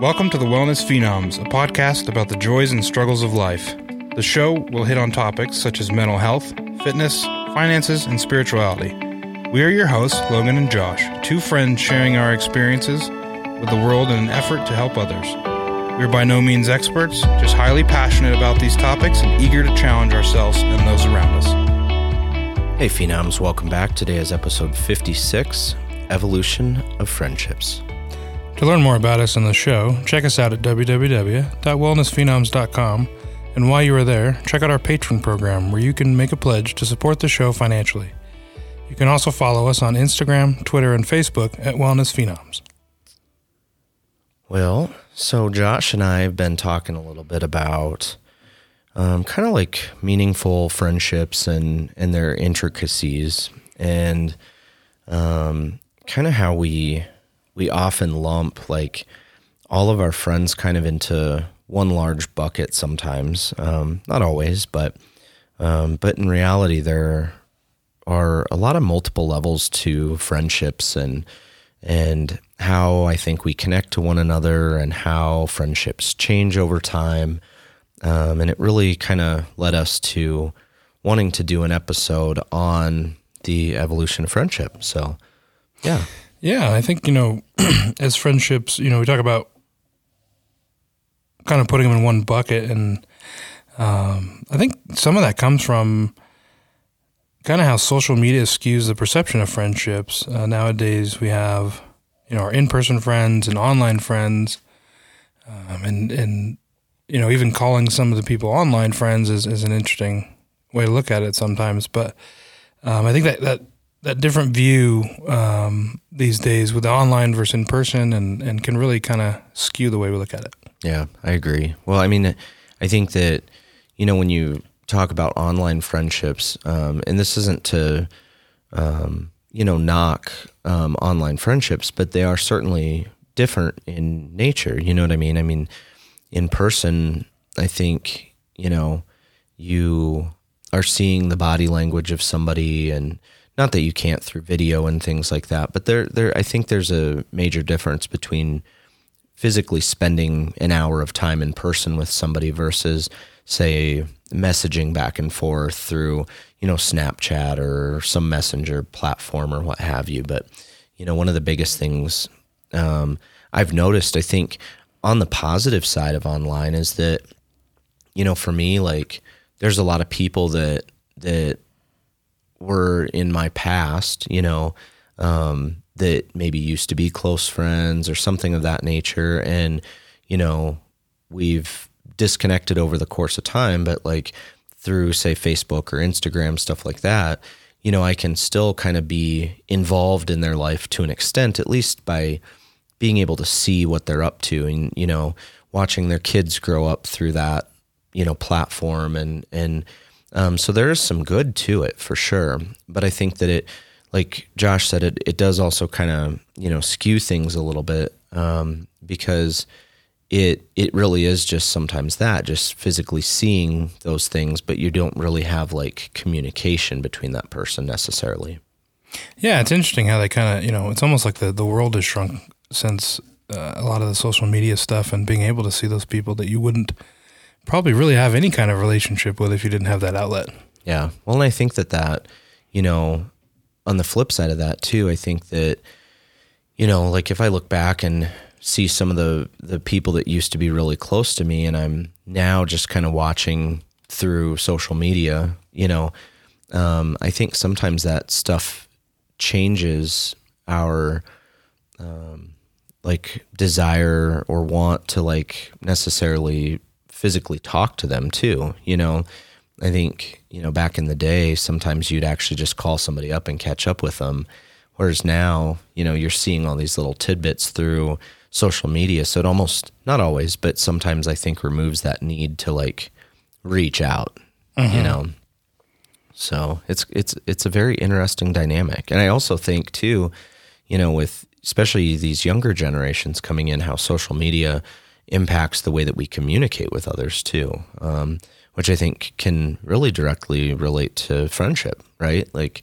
Welcome to the Wellness Phenoms, a podcast about the joys and struggles of life. The show will hit on topics such as mental health, fitness, finances, and spirituality. We are your hosts, Logan and Josh, two friends sharing our experiences with the world in an effort to help others. We are by no means experts, just highly passionate about these topics and eager to challenge ourselves and those around us. Hey, Phenoms, welcome back. Today is episode 56 Evolution of Friendships. To learn more about us and the show, check us out at www.wellnessphenoms.com. And while you are there, check out our Patreon program where you can make a pledge to support the show financially. You can also follow us on Instagram, Twitter, and Facebook at Wellness Phenoms. Well, so Josh and I have been talking a little bit about um, kind of like meaningful friendships and, and their intricacies and um, kind of how we we often lump like all of our friends kind of into one large bucket sometimes. Um, not always, but um, but in reality, there are a lot of multiple levels to friendships and and how I think we connect to one another and how friendships change over time. Um, and it really kind of led us to wanting to do an episode on the evolution of friendship. So, yeah. Yeah, I think, you know, as friendships, you know, we talk about kind of putting them in one bucket. And um, I think some of that comes from kind of how social media skews the perception of friendships. Uh, nowadays, we have, you know, our in person friends and online friends. Um, and, and, you know, even calling some of the people online friends is, is an interesting way to look at it sometimes. But um, I think that, that that different view um, these days with the online versus in person and, and can really kind of skew the way we look at it. Yeah, I agree. Well, I mean, I think that, you know, when you talk about online friendships, um, and this isn't to, um, you know, knock um, online friendships, but they are certainly different in nature. You know what I mean? I mean, in person, I think, you know, you are seeing the body language of somebody and, not that you can't through video and things like that, but there there I think there's a major difference between physically spending an hour of time in person with somebody versus say messaging back and forth through, you know, Snapchat or some messenger platform or what have you. But, you know, one of the biggest things um, I've noticed, I think, on the positive side of online is that, you know, for me, like there's a lot of people that that were in my past, you know, um, that maybe used to be close friends or something of that nature. And, you know, we've disconnected over the course of time, but like through, say, Facebook or Instagram, stuff like that, you know, I can still kind of be involved in their life to an extent, at least by being able to see what they're up to and, you know, watching their kids grow up through that, you know, platform and, and, um, so there is some good to it for sure. But I think that it, like Josh said, it, it does also kind of, you know, skew things a little bit um, because it, it really is just sometimes that, just physically seeing those things, but you don't really have like communication between that person necessarily. Yeah, it's interesting how they kind of, you know, it's almost like the, the world has shrunk since uh, a lot of the social media stuff and being able to see those people that you wouldn't – probably really have any kind of relationship with if you didn't have that outlet. Yeah. Well, and I think that that, you know, on the flip side of that too, I think that, you know, like if I look back and see some of the the people that used to be really close to me and I'm now just kind of watching through social media, you know, um, I think sometimes that stuff changes our um, like desire or want to like necessarily physically talk to them too. You know, I think, you know, back in the day, sometimes you'd actually just call somebody up and catch up with them. Whereas now, you know, you're seeing all these little tidbits through social media. So it almost, not always, but sometimes I think removes that need to like reach out, mm-hmm. you know? So it's, it's, it's a very interesting dynamic. And I also think too, you know, with especially these younger generations coming in, how social media, impacts the way that we communicate with others too, um, which I think can really directly relate to friendship, right? Like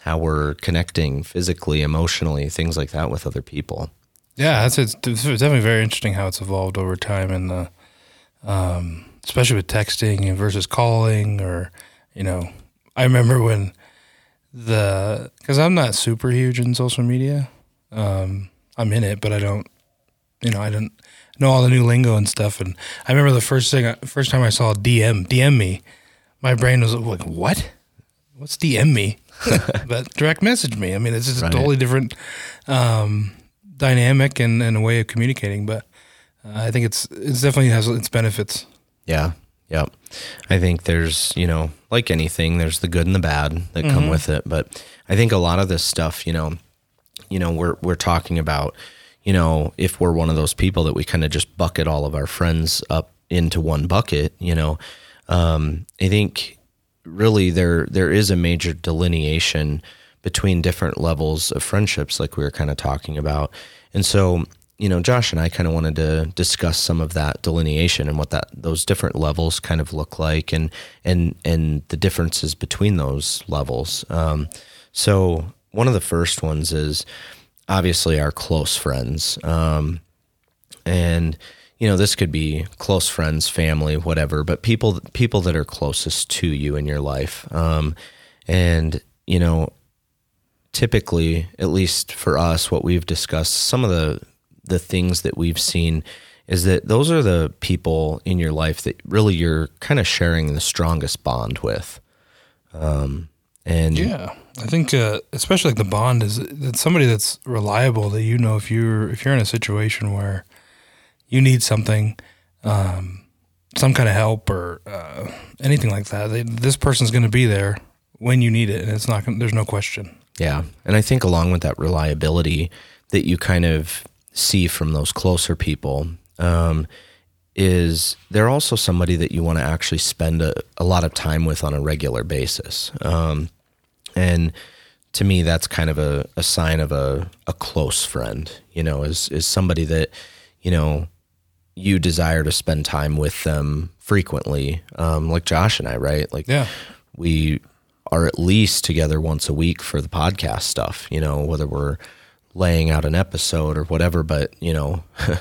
how we're connecting physically, emotionally, things like that with other people. Yeah, that's it's, it's definitely very interesting how it's evolved over time, and the um, especially with texting versus calling, or you know, I remember when the because I'm not super huge in social media. Um, I'm in it, but I don't, you know, I didn't know all the new lingo and stuff. And I remember the first thing, first time I saw DM, DM me, my brain was like, "What? What's DM me?" but direct message me. I mean, it's just right. a totally different um, dynamic and, and, a way of communicating. But uh, I think it's it's definitely has its benefits. Yeah, yeah. I think there's you know like anything, there's the good and the bad that mm-hmm. come with it. But I think a lot of this stuff, you know, you know, we're we're talking about, you know, if we're one of those people that we kind of just bucket all of our friends up into one bucket, you know, um, I think really there there is a major delineation between different levels of friendships, like we were kind of talking about, and so you know, Josh and I kind of wanted to discuss some of that delineation and what that those different levels kind of look like, and and and the differences between those levels. Um, so one of the first ones is obviously our close friends, um, and you know this could be close friends, family, whatever, but people people that are closest to you in your life, um, and you know typically, at least for us, what we've discussed, some of the the things that we've seen is that those are the people in your life that really you're kind of sharing the strongest bond with. Um, and yeah, I think uh, especially like the bond is that somebody that's reliable that you know if you're if you're in a situation where you need something, um, some kind of help or uh, anything like that, they, this person's going to be there when you need it, and it's not. There's no question. Yeah, and I think along with that reliability that you kind of see from those closer people um, is they're also somebody that you want to actually spend a, a, lot of time with on a regular basis. Um, and to me, that's kind of a, a sign of a, a close friend, you know, is, is somebody that, you know, you desire to spend time with them frequently. Um, like Josh and I, right? Like, yeah. we are at least together once a week for the podcast stuff, you know, whether we're, laying out an episode or whatever, but you know,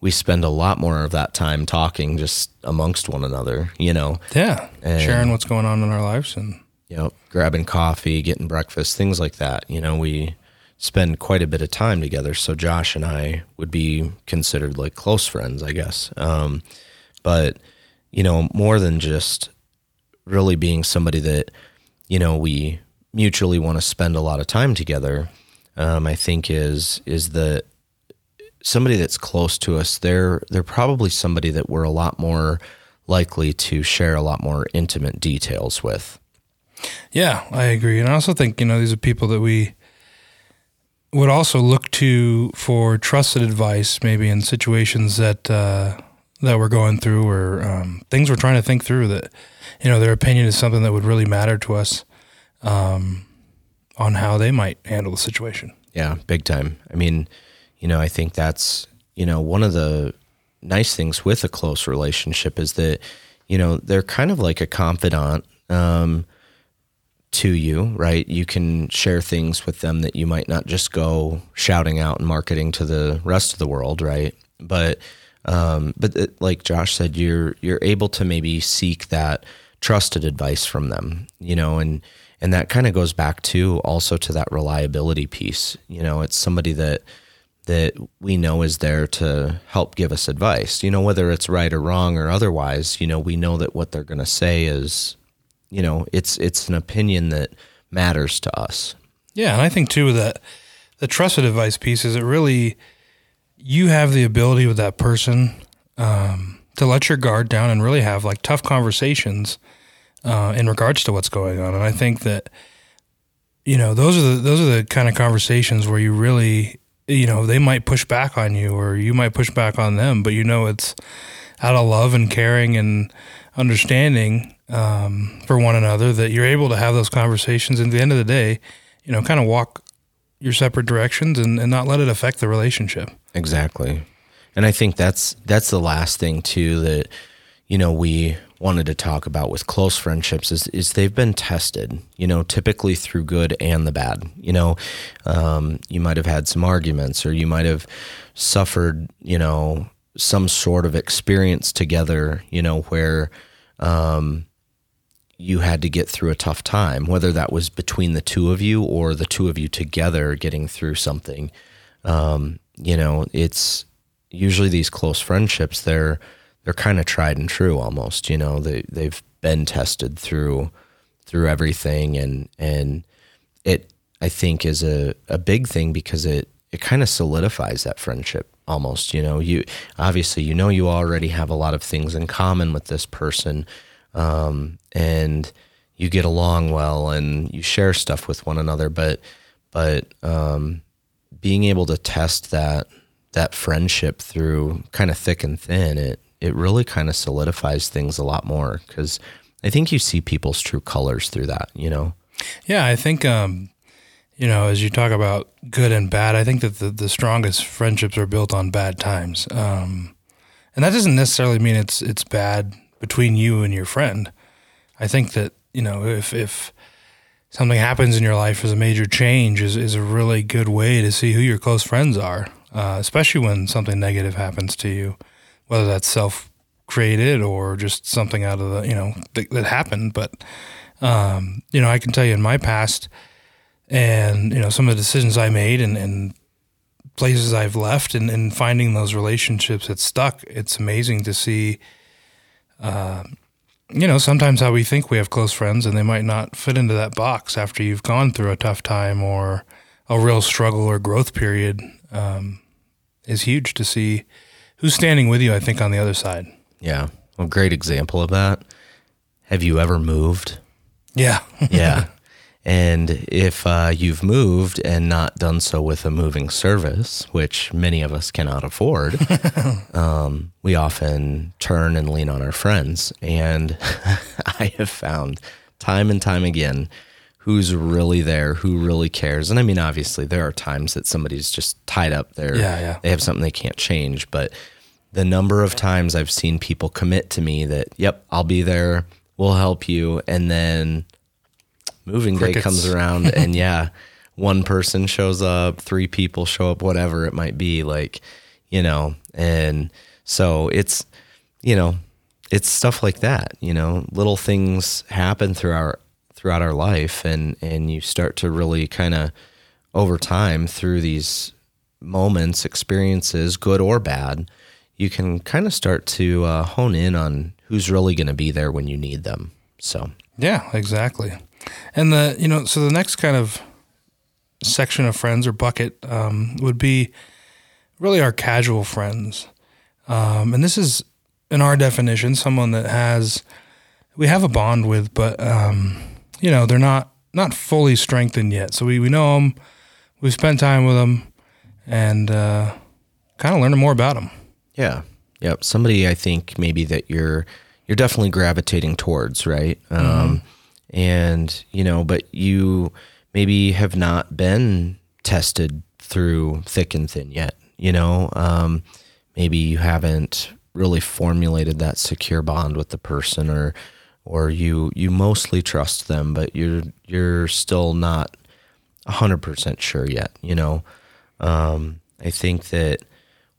we spend a lot more of that time talking just amongst one another, you know. Yeah. And, sharing what's going on in our lives and you know, grabbing coffee, getting breakfast, things like that. You know, we spend quite a bit of time together. So Josh and I would be considered like close friends, I guess. Um, but you know, more than just really being somebody that, you know, we mutually want to spend a lot of time together um, I think is is that somebody that's close to us. They're they're probably somebody that we're a lot more likely to share a lot more intimate details with. Yeah, I agree, and I also think you know these are people that we would also look to for trusted advice, maybe in situations that uh, that we're going through or um, things we're trying to think through. That you know their opinion is something that would really matter to us. Um, on how they might handle the situation. Yeah, big time. I mean, you know, I think that's, you know, one of the nice things with a close relationship is that, you know, they're kind of like a confidant um, to you, right? You can share things with them that you might not just go shouting out and marketing to the rest of the world, right? But, um, but it, like Josh said, you're you're able to maybe seek that trusted advice from them, you know, and and that kind of goes back to also to that reliability piece you know it's somebody that that we know is there to help give us advice you know whether it's right or wrong or otherwise you know we know that what they're going to say is you know it's it's an opinion that matters to us yeah and i think too that the trusted advice piece is it really you have the ability with that person um, to let your guard down and really have like tough conversations uh, in regards to what's going on. And I think that you know those are the those are the kind of conversations where you really you know they might push back on you or you might push back on them, but you know it's out of love and caring and understanding um, for one another that you're able to have those conversations. And at the end of the day, you know, kind of walk your separate directions and, and not let it affect the relationship. Exactly. And I think that's that's the last thing too that you know, we wanted to talk about with close friendships is, is they've been tested, you know, typically through good and the bad. You know, um, you might have had some arguments or you might have suffered, you know, some sort of experience together, you know, where um, you had to get through a tough time, whether that was between the two of you or the two of you together getting through something. Um, you know, it's usually these close friendships, they're, they're kind of tried and true almost, you know, they, they've been tested through, through everything. And, and it, I think is a, a big thing because it, it kind of solidifies that friendship almost, you know, you obviously, you know, you already have a lot of things in common with this person. Um, and you get along well and you share stuff with one another, but, but, um, being able to test that, that friendship through kind of thick and thin, it, it really kind of solidifies things a lot more because I think you see people's true colors through that, you know? Yeah, I think, um, you know, as you talk about good and bad, I think that the, the strongest friendships are built on bad times. Um, and that doesn't necessarily mean it's it's bad between you and your friend. I think that, you know, if if something happens in your life as a major change is, is a really good way to see who your close friends are, uh, especially when something negative happens to you, whether that's self created or just something out of the, you know, th- that happened. But, um, you know, I can tell you in my past, and you know some of the decisions I made and, and places I've left and, and, finding those relationships that stuck. It's amazing to see, uh, you know, sometimes how we think we have close friends and they might not fit into that box after you've gone through a tough time or a real struggle or growth period um, is huge to see who's standing with you. I think on the other side. Yeah, a great example of that. Have you ever moved? Yeah, yeah. And if uh, you've moved and not done so with a moving service, which many of us cannot afford, um, we often turn and lean on our friends. And I have found time and time again who's really there, who really cares. And I mean, obviously, there are times that somebody's just tied up there. Yeah, yeah. They have something they can't change. But the number of times I've seen people commit to me that, yep, I'll be there, we'll help you. And then moving Crickets. day comes around and yeah, one person shows up, three people show up, whatever it might be, like, you know, and so it's, you know, it's stuff like that, you know, little things happen through our throughout our life and and you start to really kind of over time through these moments, experiences, good or bad, you can kind of start to uh, hone in on who's really going to be there when you need them. So, yeah, exactly. And the you know so the next kind of section of friends or bucket um, would be really our casual friends, um, and this is in our definition someone that has we have a bond with, but um, you know they're not not fully strengthened yet. So we we know them, we've spent time with them, and uh, kind of learning more about them. Yeah, yep. Somebody I think maybe that you're you're definitely gravitating towards, right? Mm-hmm. Um, and you know but you maybe have not been tested through thick and thin yet you know? Um, maybe you haven't really formulated that secure bond with the person or or you you mostly trust them but you're you're still not 100% sure yet you know? Um, i think that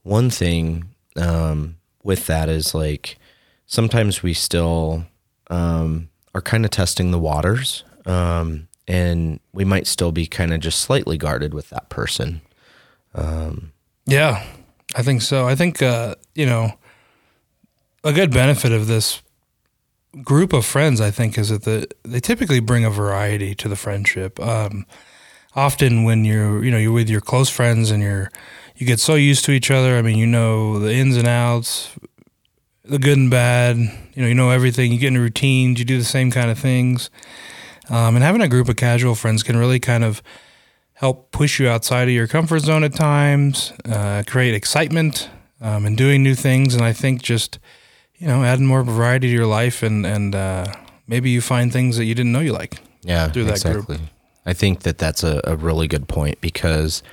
one thing um, with that is like sometimes we still um, are kind of testing the waters. Um, and we might still be kind of just slightly guarded with that person. Um, yeah, I think so. I think, uh, you know, a good benefit of this group of friends, I think, is that the, they typically bring a variety to the friendship. Um, often when you're, you know, you're with your close friends and you're, you get so used to each other. I mean, you know the ins and outs, the good and bad. You know, you know everything. You get into routines. You do the same kind of things. Um, and having a group of casual friends can really kind of help push you outside of your comfort zone at times, uh, create excitement um, and doing new things. And I think just you know adding more variety to your life and and uh, maybe you find things that you didn't know you like. Yeah, through that exactly. group. I think that that's a, a really good point because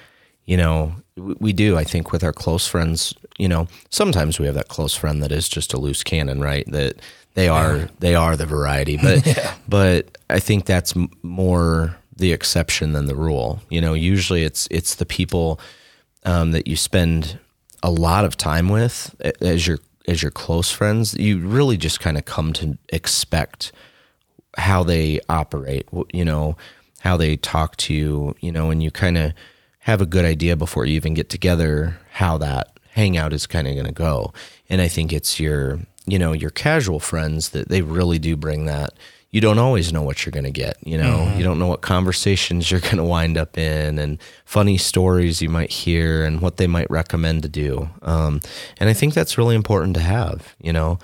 you know we do. I think with our close friends, you know, sometimes we have that close friend that is just a loose cannon, right? That they are they are the variety, but but I think that's more the exception than the rule. You know, usually it's it's the people um, that you spend a lot of time with as your as your close friends. You really just kind of come to expect how they operate, you know, how they talk to you, you know, and you kind of have a good idea before you even get together how that hangout is kind of going to go. And I think it's your, you know, your casual friends that they really do bring that. You don't always know what you're going to get, you know. You don't know what conversations you're going to wind up in and funny stories you might hear and what they might recommend to do. Um, and I think that's really important to have, you know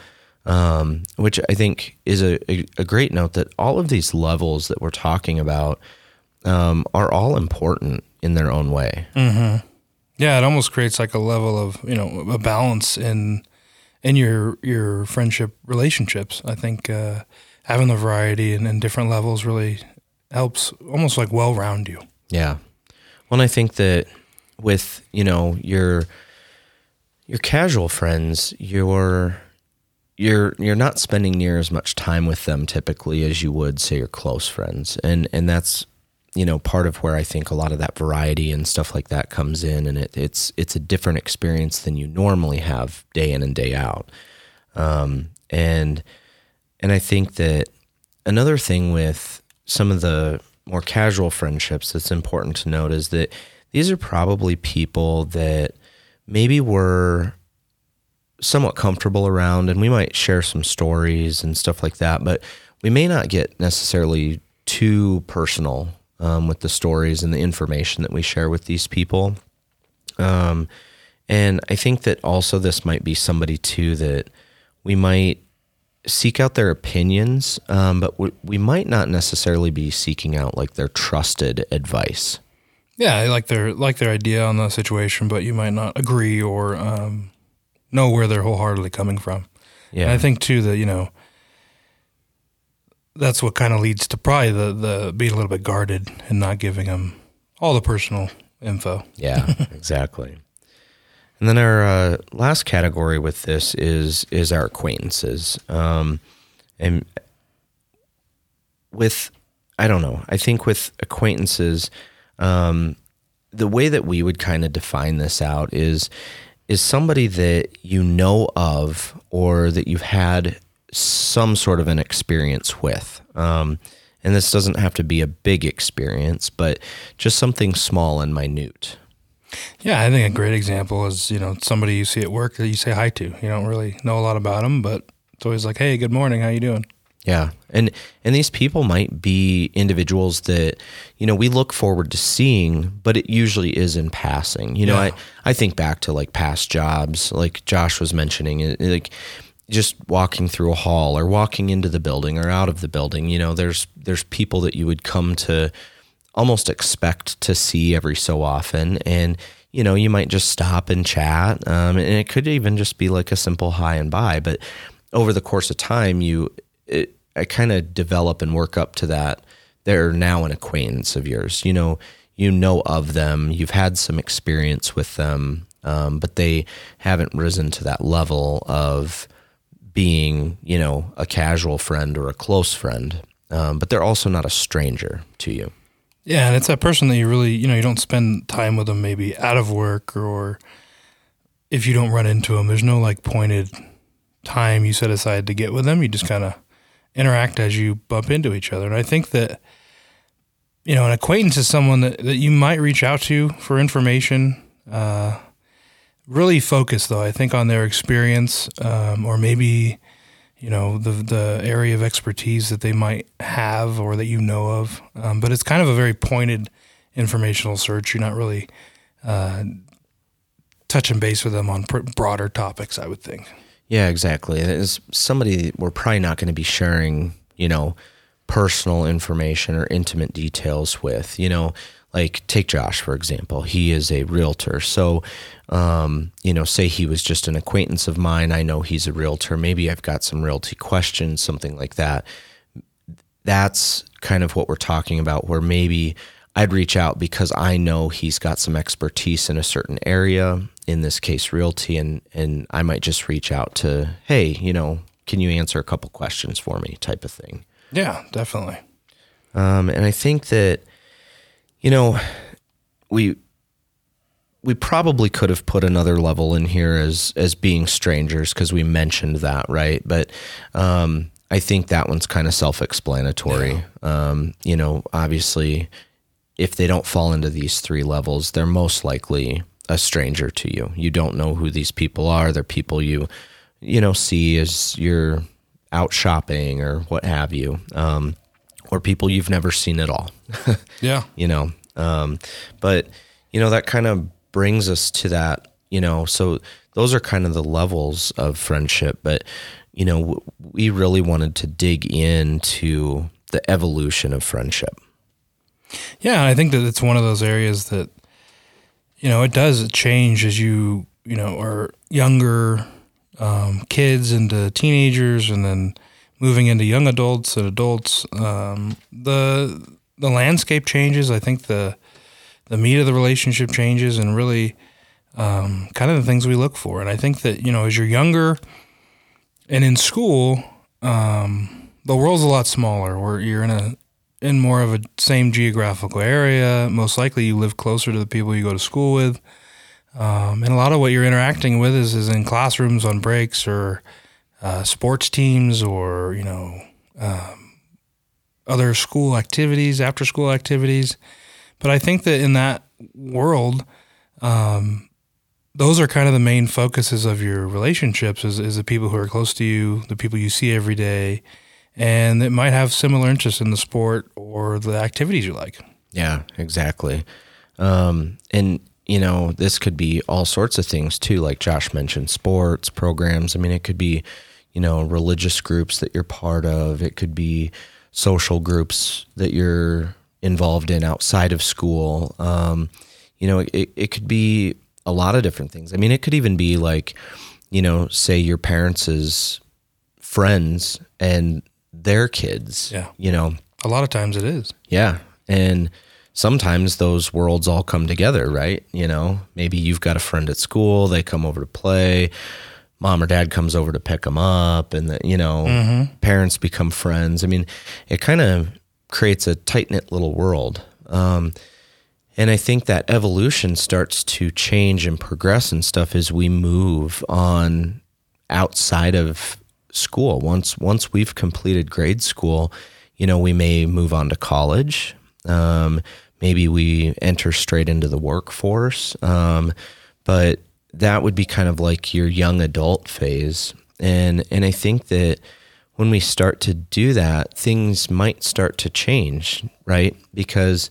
um, which I think is a, a, a great note that all of these levels that we're talking about um, are all important in their own way. Yeah, it almost creates like a level of you know a balance in in your your friendship relationships. I think uh, having the variety and, and different levels really helps almost like well round you. Yeah. Well, I think that with you know your your casual friends, you're you're you're not spending near as much time with them typically as you would say your close friends, and and that's you know part of where I think a lot of that variety and stuff like that comes in, and it, it's it's a different experience than you normally have day in and day out, um, and and I think that another thing with some of the more casual friendships that's important to note is that these are probably people that maybe we're somewhat comfortable around and we might share some stories and stuff like that, but we may not get necessarily too personal um, with the stories and the information that we share with these people. Um, and I think that also this might be somebody too that we might seek out their opinions, um, but we, we might not necessarily be seeking out like their trusted advice. Yeah, I like their like their idea on the situation, but you might not agree or um, know where they're wholeheartedly coming from. Yeah. And I think too that you know that's what kind of leads to probably the the being a little bit guarded and not giving them all the personal info. Yeah, exactly. And then our uh, last category with this is is our acquaintances, um, and with I don't know. I think with acquaintances, um, the way that we would kind of define this out is is somebody that you know of or that you've had some sort of an experience with. Um, and this doesn't have to be a big experience, but just something small and minute. Yeah, I think a great example is you know somebody you see at work that you say hi to. You don't really know a lot about them, but it's always like, "Hey, good morning. How you doing?" Yeah. And and these people might be individuals that, you know, we look forward to seeing, but it usually is in passing. You know, Yeah. I, I think back to like past jobs, like Josh was mentioning, like just walking through a hall or walking into the building or out of the building, you know, there's there's people that you would come to almost expect to see every so often. And you know you might just stop and chat um, and it could even just be like a simple hi and bye. But over the course of time you it, i kind of develop and work up to that. They're now an acquaintance of yours. You know you know of them. You've had some experience with them um, but they haven't risen to that level of being you know a casual friend or a close friend um, but they're also not a stranger to you Yeah, and it's that person that you really, you know, you don't spend time with them maybe out of work or if you don't run into them, there's no like pointed time you set aside to get with them. You just kind of interact as you bump into each other. And I think that, you know, an acquaintance is someone that, that you might reach out to for information. Uh, really focus though, I think on their experience um, or maybe, you know the the area of expertise that they might have or that you know of. Um, but it's kind of a very pointed informational search. You're not really uh, touching base with them on pr- broader topics. I would think. Yeah, exactly. It's somebody we're probably not going to be sharing, you know, personal information or intimate details with. You know, like take Josh for example. He is a realtor, so um, you know, say he was just an acquaintance of mine. I know he's a realtor. Maybe I've got some realty questions, something like that. That's kind of what we're talking about. Where maybe I'd reach out because I know he's got some expertise in a certain area, in this case, realty, and and I might just reach out to, hey, you know, can you answer a couple questions for me, type of thing. Yeah, definitely. Um, and I think that, you know, we we probably could have put another level in here as as being strangers because we mentioned that, right? But um, I think that one's kind of self explanatory. Yeah. Um, you know, obviously if they don't fall into these three levels, they're most likely a stranger to you. You don't know who these people are. They're people you, you know, see as you're out shopping or what have you, um, or people you've never seen at all. yeah. You know, um, but, you know, that kind of brings us to that, you know, so those are kind of the levels of friendship. But, you know, we really wanted to dig into the evolution of friendship yeah, I think that it's one of those areas that you know it does change as you you know are younger um, kids into teenagers and then moving into young adults and adults. Um, the the landscape changes. I think the the meat of the relationship changes and really um, kind of the things we look for. And I think that you know as you're younger and in school, um, the world's a lot smaller. Where you're in a in more of a same geographical area. Most likely, you live closer to the people you go to school with, um, and a lot of what you're interacting with is is in classrooms on breaks or uh, sports teams or you know um, other school activities, after school activities. But I think that in that world, um, those are kind of the main focuses of your relationships is, is the people who are close to you, the people you see every day, and that might have similar interests in the sport or the activities you like. Yeah, exactly. Um, and you know, this could be all sorts of things too, like Josh mentioned, sports programs. I mean, it could be, you know, religious groups that you're part of. It could be social groups that you're involved in outside of school. Um, you know, it, it could be a lot of different things. I mean, it could even be like, you know, say your parents' friends and their kids. Yeah. You know, a lot of times it is. Yeah. And sometimes those worlds all come together, right? You know, maybe you've got a friend at school, they come over to play, mom or dad comes over to pick them up, and, the, you know, mm-hmm. parents become friends. I mean, it kind of creates a tight knit little world. Um, and I think that evolution starts to change and progress and stuff as we move on outside of school. Once once we've completed grade school, you know, we may move on to college. Um, maybe we enter straight into the workforce. Um, but that would be kind of like your young adult phase. And and I think that when we start to do that, things might start to change, right? Because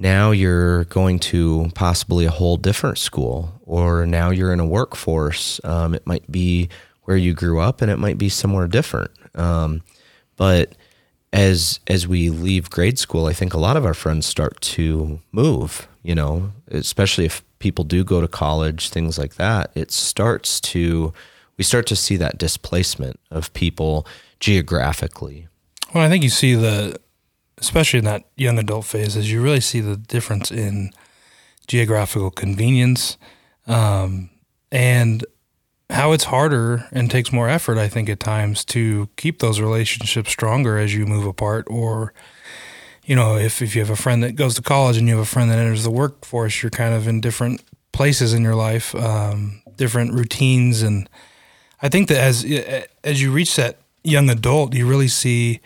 now you're going to possibly a whole different school, or now you're in a workforce. Um, it might be where you grew up, and it might be somewhere different. Um, but as as we leave grade school, I think a lot of our friends start to move. You know, especially if people do go to college, things like that. It starts to we start to see that displacement of people geographically. Well, I think you see the, especially in that young adult phase, is you really see the difference in geographical convenience, um, and how it's harder and takes more effort, I think, at times to keep those relationships stronger as you move apart. Or, you know, if, if you have a friend that goes to college and you have a friend that enters the workforce, you're kind of in different places in your life, um, different routines. And I think that as, as you reach that young adult, you really see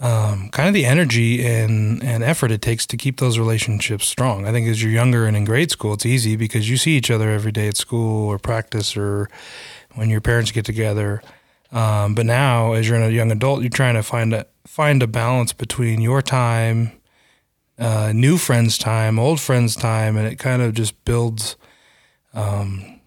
um, kind of the energy and, and effort it takes to keep those relationships strong. I think as you're younger and in grade school, it's easy because you see each other every day at school or practice or when your parents get together. Um, but now, as you're in a young adult, you're trying to find a find a balance between your time, uh, new friends' time, old friends' time, and it kind of just builds um,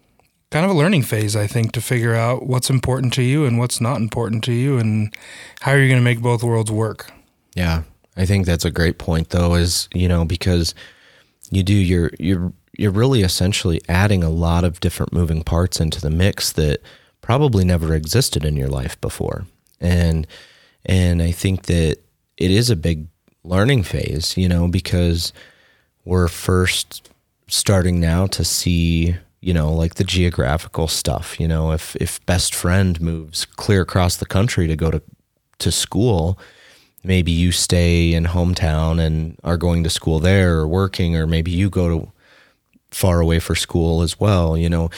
kind of a learning phase, I think, to figure out what's important to you and what's not important to you, and how are you going to make both worlds work. Yeah, I think that's a great point, though, is you know because you do you're you're you're really essentially adding a lot of different moving parts into the mix that probably never existed in your life before, and and I think that it is a big learning phase, you know, because we're first starting now to see, you know, like the geographical stuff, you know, if if best friend moves clear across the country to go to to school, maybe you stay in hometown and are going to school there or working or maybe you go to far away for school as well, you know,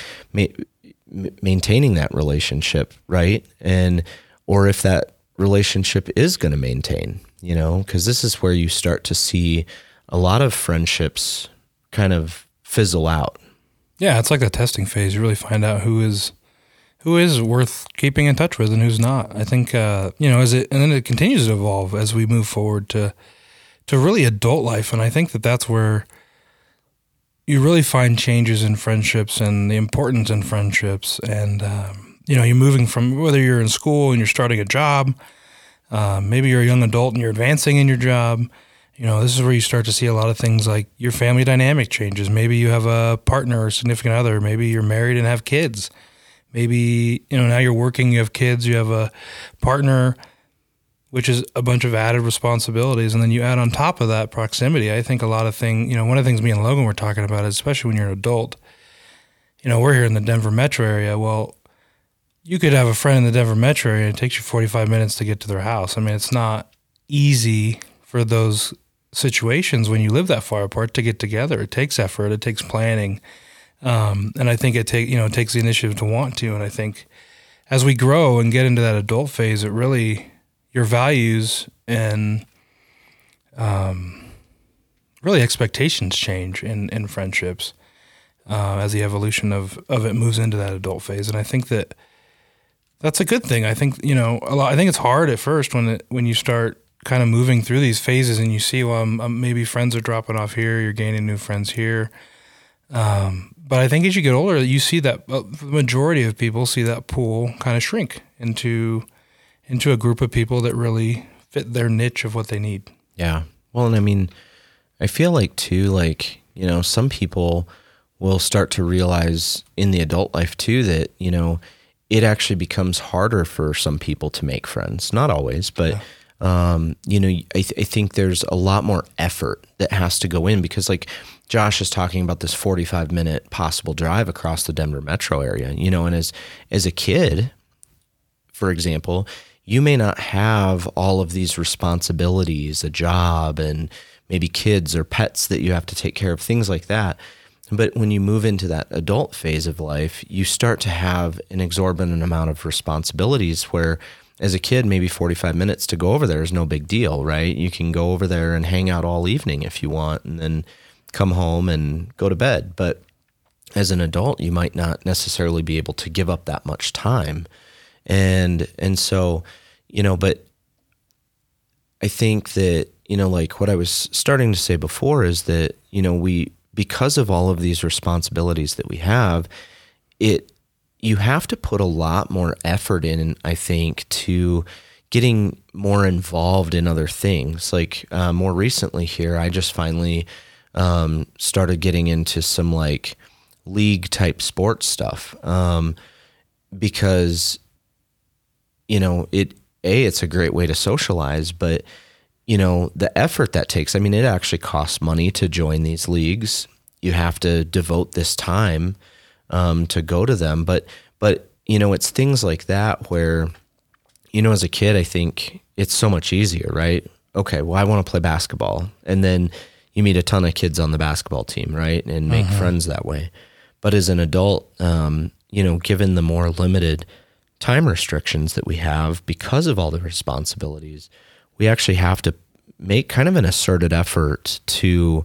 ma- maintaining that relationship, right? And or if that relationship is going to maintain, you know, because this is where you start to see a lot of friendships kind of fizzle out. Yeah, it's like the testing phase. You really find out who is who is worth keeping in touch with and who's not. I think uh, you know as it and then it continues to evolve as we move forward to to really adult life, and I think that that's where you really find changes in friendships and the importance in friendships, and um, you know you're moving from whether you're in school and you're starting a job, uh, maybe you're a young adult and you're advancing in your job you know, this is where you start to see a lot of things like your family dynamic changes. Maybe you have a partner or significant other. Maybe you're married and have kids. Maybe, you know, now you're working, you have kids, you have a partner, which is a bunch of added responsibilities. And then you add on top of that proximity. I think a lot of things, you know, one of the things me and Logan were talking about is especially when you're an adult, you know, we're here in the Denver metro area. Well, you could have a friend in the Denver metro area and it takes you 45 minutes to get to their house. I mean, it's not easy for those situations when you live that far apart to get together. It takes effort. It takes planning, um, and I think it take you know it takes the initiative to want to. And I think as we grow and get into that adult phase, it really your values and um, really expectations change in in friendships uh, as the evolution of of it moves into that adult phase. And I think that that's a good thing. I think you know lot. I think it's hard at first when it, when you start kind of moving through these phases and you see, well, um, um, maybe friends are dropping off here, you're gaining new friends here. Um, but I think as you get older, you see that uh, the majority of people see that pool kind of shrink into into a group of people that really fit their niche of what they need. Yeah. Well, and I mean, I feel like too, like you know, some people will start to realize in the adult life too that you know it actually becomes harder for some people to make friends. Not always, but. Yeah um, you know, I, th- I think there's a lot more effort that has to go in because, like, Josh is talking about this 45 minute possible drive across the Denver metro area, you know, and as as a kid, for example, you may not have all of these responsibilities, a job and maybe kids or pets that you have to take care of, things like that. But when you move into that adult phase of life, you start to have an exorbitant amount of responsibilities where as a kid, maybe 45 minutes to go over there is no big deal, right? You can go over there and hang out all evening if you want and then come home and go to bed. But as an adult, you might not necessarily be able to give up that much time. And and so, you know, but I think that, you know, like what I was starting to say before is that, you know, we because of all of these responsibilities that we have, it you have to put a lot more effort in, I think, to getting more involved in other things. Like uh, more recently here, I just finally um, started getting into some like league type sports stuff um, because you know it a it's a great way to socialize, but you know the effort that takes. I mean, it actually costs money to join these leagues. You have to devote this time um, to go to them. But but you know, it's things like that where, you know, as a kid, I think it's so much easier, right? Okay, well, I want to play basketball, and then you meet a ton of kids on the basketball team, right, and make uh-huh. friends that way. But as an adult, um, you know, given the more limited time restrictions that we have because of all the responsibilities, we actually have to make kind of an asserted effort to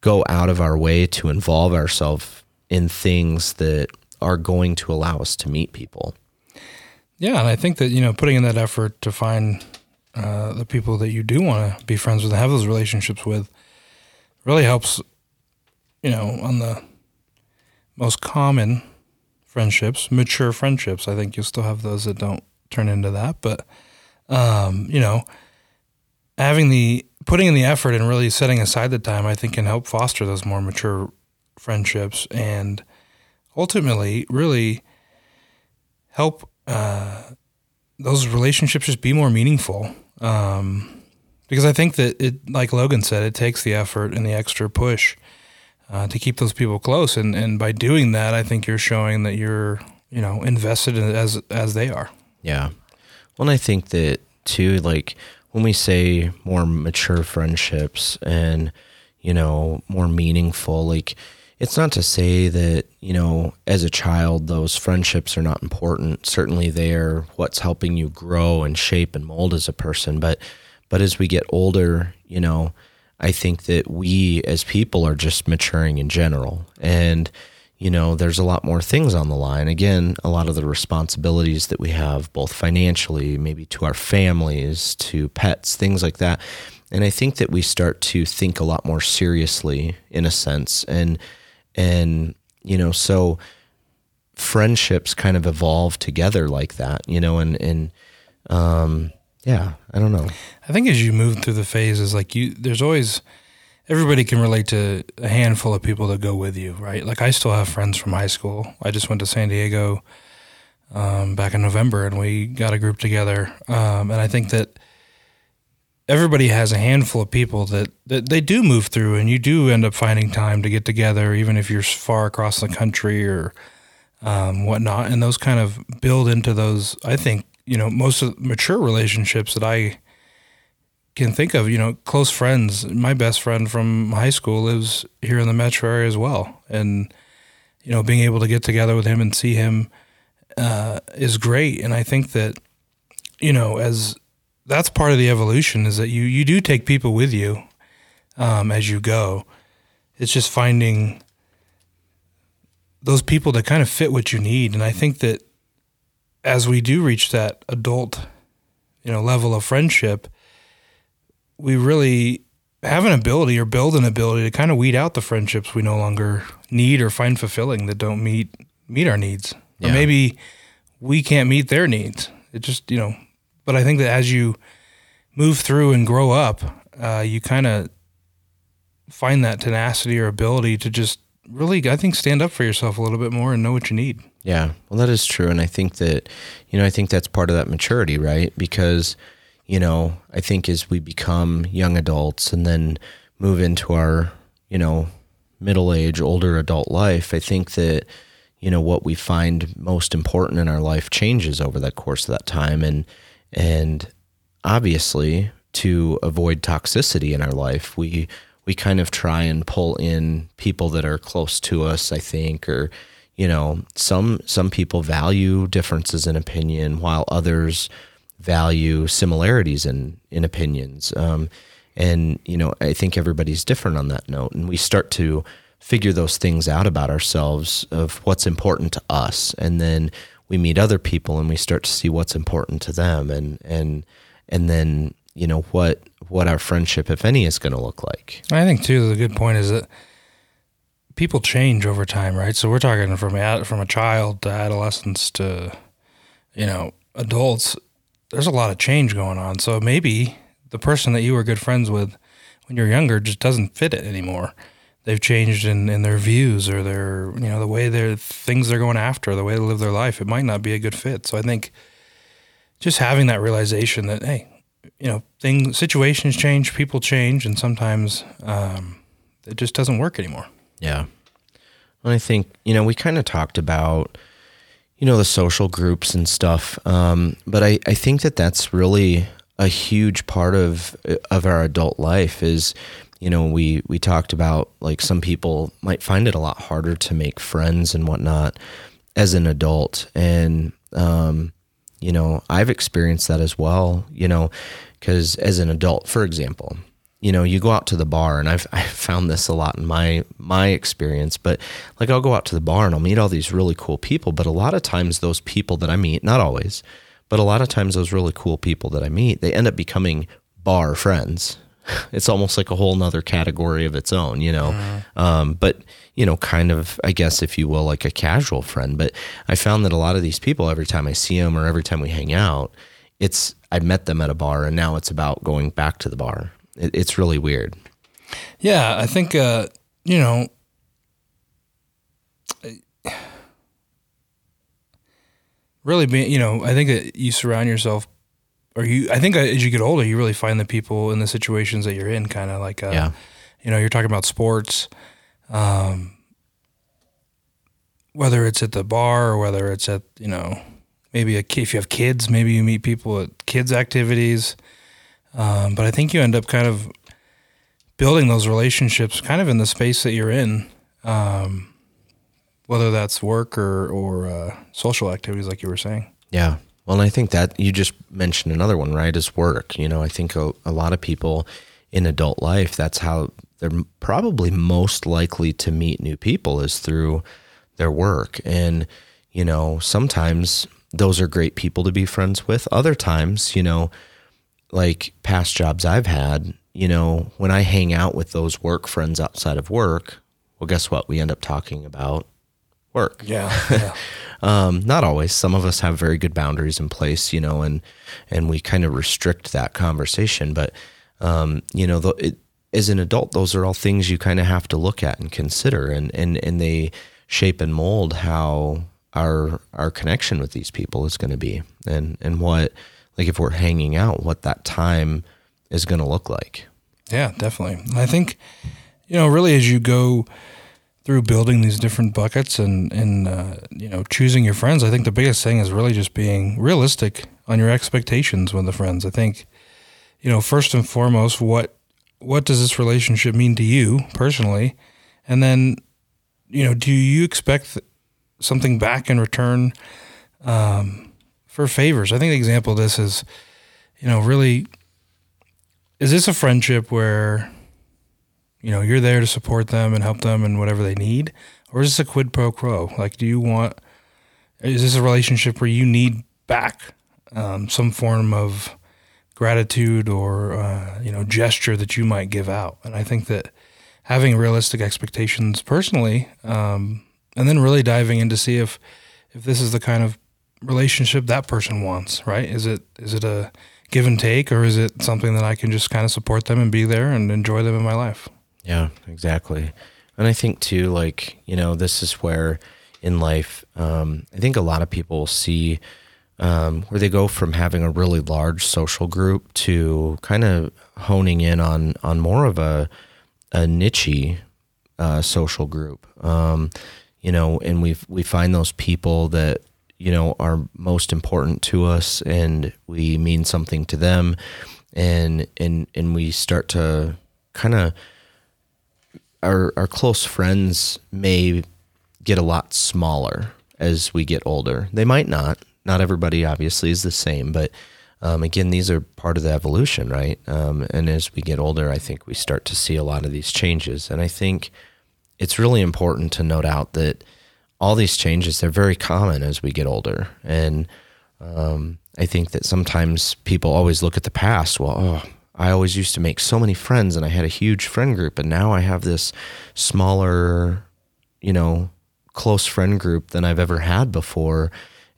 go out of our way to involve ourselves in things that are going to allow us to meet people. Yeah, and I think that you know putting in that effort to find uh, the people that you do want to be friends with and have those relationships with really helps. You know, on the most common friendships, mature friendships. I think you'll still have those that don't turn into that, but um, you know, having the putting in the effort and really setting aside the time, I think, can help foster those more mature friendships and ultimately really help uh, those relationships just be more meaningful. Um, because I think that it, like Logan said, it takes the effort and the extra push uh, to keep those people close, and and by doing that, I think you're showing that you're you know invested in as as they are. Yeah. Well, and I think that too, like when we say more mature friendships and you know more meaningful, like it's not to say that you know as a child those friendships are not important. Certainly, they're what's helping you grow and shape and mold as a person, but but as we get older, you know, I think that we as people are just maturing in general. And, you know, there's a lot more things on the line. Again, a lot of the responsibilities that we have, both financially, maybe to our families, to pets, things like that. And I think that we start to think a lot more seriously in a sense. And, and, you know, so friendships kind of evolve together like that, you know, and, and, um, yeah, I don't know. I think as you move through the phases, like you, there's always everybody can relate to a handful of people that go with you, right? Like I still have friends from high school. I just went to San Diego um, back in November, and we got a group together. Um, and I think that everybody has a handful of people that, that they do move through, and you do end up finding time to get together, even if you're far across the country or um, whatnot. And those kind of build into those, I think, you know, most of mature relationships that I can think of, you know, close friends. My best friend from high school lives here in the metro area as well, and you know, being able to get together with him and see him uh, is great. And I think that you know, as that's part of the evolution is that you you do take people with you um, as you go. It's just finding those people that kind of fit what you need, and I think that as we do reach that adult, you know, level of friendship, we really have an ability or build an ability to kind of weed out the friendships we no longer need or find fulfilling that don't meet meet our needs. Yeah. Or maybe we can't meet their needs. It just, you know, but I think that as you move through and grow up, uh, you kind of find that tenacity or ability to just really, I think, stand up for yourself a little bit more and know what you need. Yeah, well, that is true, and I think that you know I think that's part of that maturity, right? Because you know I think as we become young adults and then move into our you know middle age, older adult life, I think that you know what we find most important in our life changes over that course of that time, and and obviously to avoid toxicity in our life, we we kind of try and pull in people that are close to us. I think or you know some some people value differences in opinion while others value similarities in in opinions. Um, and you know i think everybody's different on that note. And we start to figure those things out about ourselves of what's important to us. And then we meet other people and we start to see what's important to them. And and and then you know what what our friendship if any is going to look like. I think too the good point is that people change over time, right? So we're talking from a, from a child to adolescence to you know adults. There's a lot of change going on. So maybe the person that you were good friends with when you're younger just doesn't fit it anymore. They've changed in, in their views or their you know the way their things they're going after, the way they live their life. It might not be a good fit. So I think just having that realization that hey, you know, things situations change, people change, and sometimes um, it just doesn't work anymore. Yeah. Well, I think, you know, we kind of talked about, you know, the social groups and stuff. Um, but I, I think that that's really a huge part of, of our adult life is, you know, we, we talked about like some people might find it a lot harder to make friends and whatnot as an adult. And, um, you know, I've experienced that as well, you know, because as an adult, for example, you know, you go out to the bar, and I've I've found this a lot in my my experience. But like, I'll go out to the bar and I'll meet all these really cool people. But a lot of times, those people that I meet, not always, but a lot of times, those really cool people that I meet, they end up becoming bar friends. It's almost like a whole nother category of its own, you know. Mm. Um, but you know, kind of, I guess, if you will, like a casual friend. But I found that a lot of these people, every time I see them or every time we hang out, it's I met them at a bar, and now it's about going back to the bar it, it's really weird. Yeah, I think uh, you know. Really, being you know, I think that you surround yourself, or you, I think as you get older, you really find the people in the situations that you're in, kind of like, uh, Yeah. you know, you're talking about sports, um, whether it's at the bar or whether it's at, you know, maybe a, if you have kids, maybe you meet people at kids' activities. Um, but I think you end up kind of building those relationships kind of in the space that you're in, um, whether that's work or, or uh, social activities, like you were saying. Yeah. Well, and I think that you just mentioned another one, right? Is work. You know, I think a, a lot of people in adult life, that's how they're probably most likely to meet new people is through their work. And, you know, sometimes those are great people to be friends with. Other times, you know, like past jobs I've had, you know, when I hang out with those work friends outside of work, well, guess what? We end up talking about work. Yeah. yeah. Um, not always. Some of us have very good boundaries in place, you know, and and we kind of restrict that conversation. But um, you know, the, it, as an adult, those are all things you kind of have to look at and consider, and and and they shape and mold how our our connection with these people is going to be, and and what like if we're hanging out, what that time is going to look like. Yeah, definitely. I think, you know, really as you go through building these different buckets and and uh, you know choosing your friends, I think the biggest thing is really just being realistic on your expectations with the friends. I think, you know, first and foremost, what what does this relationship mean to you personally, and then, you know, do you expect something back in return um, for favors? I think the example of this is, you know, really is this a friendship where you know you're there to support them and help them in whatever they need? Or is this a quid pro quo? Like do you want is this a relationship where you need back um, some form of gratitude or uh, you know gesture that you might give out? And i think that having realistic expectations personally um, and then really diving in to see if if this is the kind of relationship that person wants right is it is it a give and take or is it something that i can just kind of support them and be there and enjoy them in my life Yeah, exactly. And I think too, like, you know, this is where in life, um, I think a lot of people see um, where they go from having a really large social group to kind of honing in on on more of a a niche uh, social group. Um, you know, and we we find those people that you know are most important to us, and we mean something to them, and and and we start to kind of our our close friends may get a lot smaller as we get older. They might not. Not everybody obviously is the same, but um, again, these are part of the evolution, right? Um, and as we get older, I think we start to see a lot of these changes. And I think it's really important to note out that all these changes they're very common as we get older. And um, I think that sometimes people always look at the past. Well, oh, I always used to make so many friends and I had a huge friend group and now I have this smaller, you know, close friend group than I've ever had before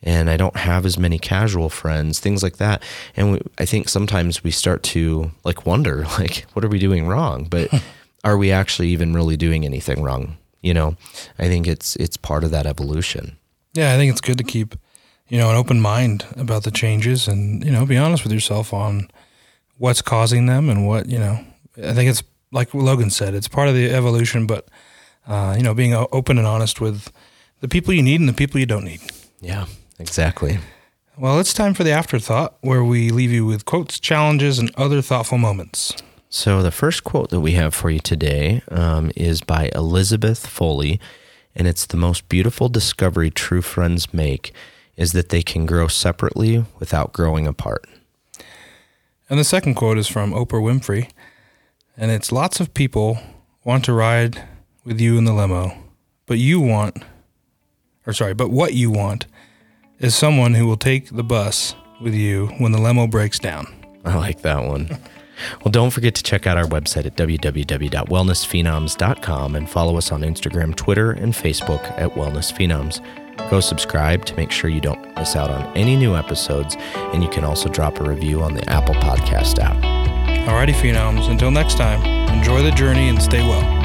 and I don't have as many casual friends, things like that. And we, I think sometimes we start to like wonder like what are we doing wrong? But are we actually even really doing anything wrong? You know, I think it's it's part of that evolution. Yeah, I think it's good to keep, you know, an open mind about the changes and, you know, be honest with yourself on what's causing them and what, you know, I think it's like Logan said, it's part of the evolution, but, uh, you know, being open and honest with the people you need and the people you don't need. Yeah, exactly. Well, it's time for the afterthought where we leave you with quotes, challenges, and other thoughtful moments. So, the first quote that we have for you today um, is by Elizabeth Foley, and it's the most beautiful discovery true friends make is that they can grow separately without growing apart. And the second quote is from Oprah Winfrey, and it's lots of people want to ride with you in the limo, but you want, or sorry, but what you want is someone who will take the bus with you when the limo breaks down. I like that one. well, don't forget to check out our website at www.wellnessphenoms.com and follow us on Instagram, Twitter, and Facebook at Wellness Phenoms. Go subscribe to make sure you don't miss out on any new episodes, and you can also drop a review on the Apple Podcast app. Alrighty, phenoms, until next time, enjoy the journey and stay well.